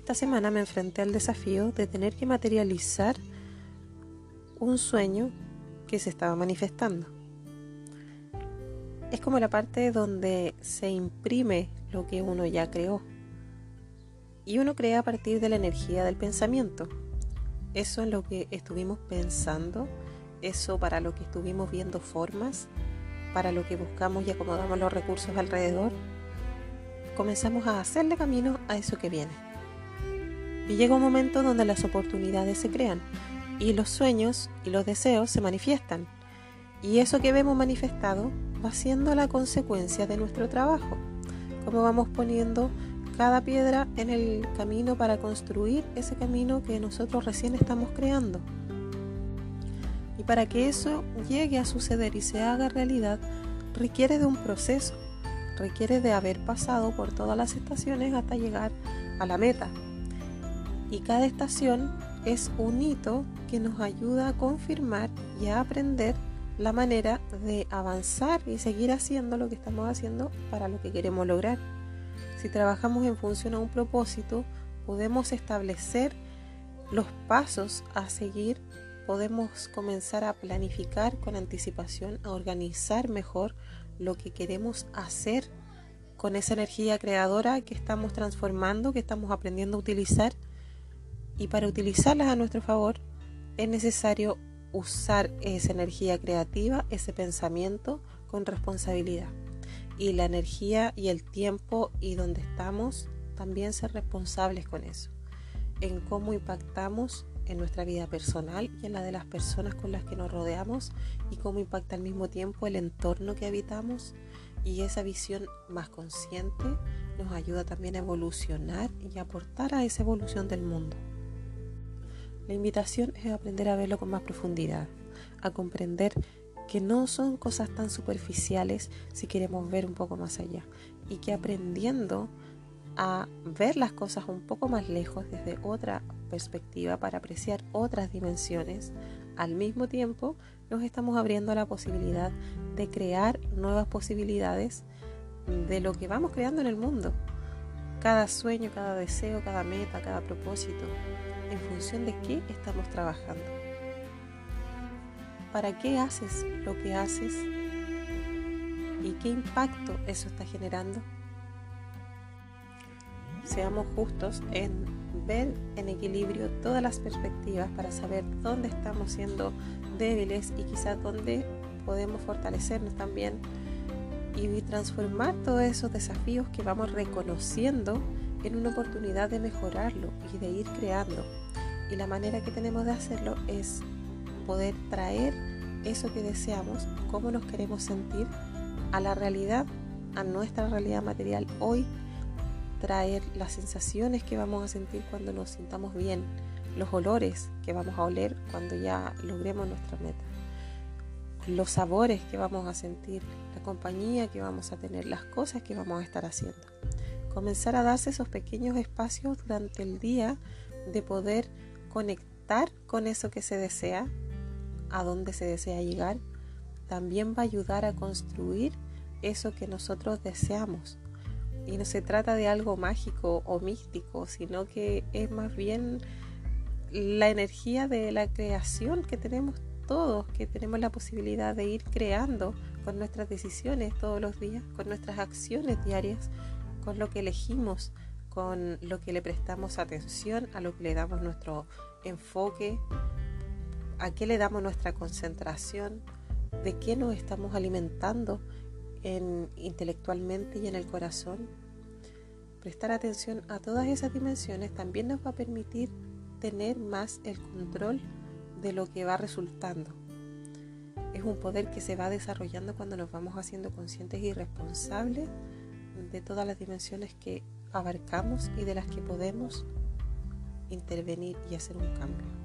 Esta semana me enfrenté al desafío de tener que materializar un sueño que se estaba manifestando. Es como la parte donde se imprime lo que uno ya creó. Y uno crea a partir de la energía del pensamiento. Eso es lo que estuvimos pensando, eso para lo que estuvimos viendo formas, para lo que buscamos y acomodamos los recursos alrededor, comenzamos a hacerle camino a eso que viene. Y llega un momento donde las oportunidades se crean y los sueños y los deseos se manifiestan. Y eso que vemos manifestado va siendo la consecuencia de nuestro trabajo. Como vamos poniendo cada piedra en el camino para construir ese camino que nosotros recién estamos creando. Y para que eso llegue a suceder y se haga realidad, requiere de un proceso, requiere de haber pasado por todas las estaciones hasta llegar a la meta. Y cada estación es un hito que nos ayuda a confirmar y a aprender la manera de avanzar y seguir haciendo lo que estamos haciendo para lo que queremos lograr. Si trabajamos en función a un propósito, podemos establecer los pasos a seguir, podemos comenzar a planificar con anticipación, a organizar mejor lo que queremos hacer con esa energía creadora que estamos transformando, que estamos aprendiendo a utilizar. Y para utilizarlas a nuestro favor es necesario usar esa energía creativa, ese pensamiento con responsabilidad y la energía y el tiempo y donde estamos, también ser responsables con eso, en cómo impactamos en nuestra vida personal y en la de las personas con las que nos rodeamos y cómo impacta al mismo tiempo el entorno que habitamos y esa visión más consciente nos ayuda también a evolucionar y aportar a esa evolución del mundo. La invitación es aprender a verlo con más profundidad, a comprender que no son cosas tan superficiales si queremos ver un poco más allá y que aprendiendo a ver las cosas un poco más lejos desde otra perspectiva para apreciar otras dimensiones, al mismo tiempo nos estamos abriendo a la posibilidad de crear nuevas posibilidades de lo que vamos creando en el mundo. Cada sueño, cada deseo, cada meta, cada propósito, en función de qué estamos trabajando. ¿Para qué haces lo que haces? ¿Y qué impacto eso está generando? Seamos justos en ver en equilibrio todas las perspectivas para saber dónde estamos siendo débiles y quizás dónde podemos fortalecernos también y transformar todos esos desafíos que vamos reconociendo en una oportunidad de mejorarlo y de ir creando. Y la manera que tenemos de hacerlo es poder traer eso que deseamos, cómo nos queremos sentir a la realidad, a nuestra realidad material hoy, traer las sensaciones que vamos a sentir cuando nos sintamos bien, los olores que vamos a oler cuando ya logremos nuestra meta, los sabores que vamos a sentir, la compañía que vamos a tener, las cosas que vamos a estar haciendo. Comenzar a darse esos pequeños espacios durante el día de poder conectar con eso que se desea a dónde se desea llegar, también va a ayudar a construir eso que nosotros deseamos. Y no se trata de algo mágico o místico, sino que es más bien la energía de la creación que tenemos todos, que tenemos la posibilidad de ir creando con nuestras decisiones todos los días, con nuestras acciones diarias, con lo que elegimos, con lo que le prestamos atención, a lo que le damos nuestro enfoque, a qué le damos nuestra concentración, de qué nos estamos alimentando intelectualmente y en el corazón. Prestar atención a todas esas dimensiones también nos va a permitir tener más el control de lo que va resultando. Es un poder que se va desarrollando cuando nos vamos haciendo conscientes y responsables de todas las dimensiones que abarcamos y de las que podemos intervenir y hacer un cambio.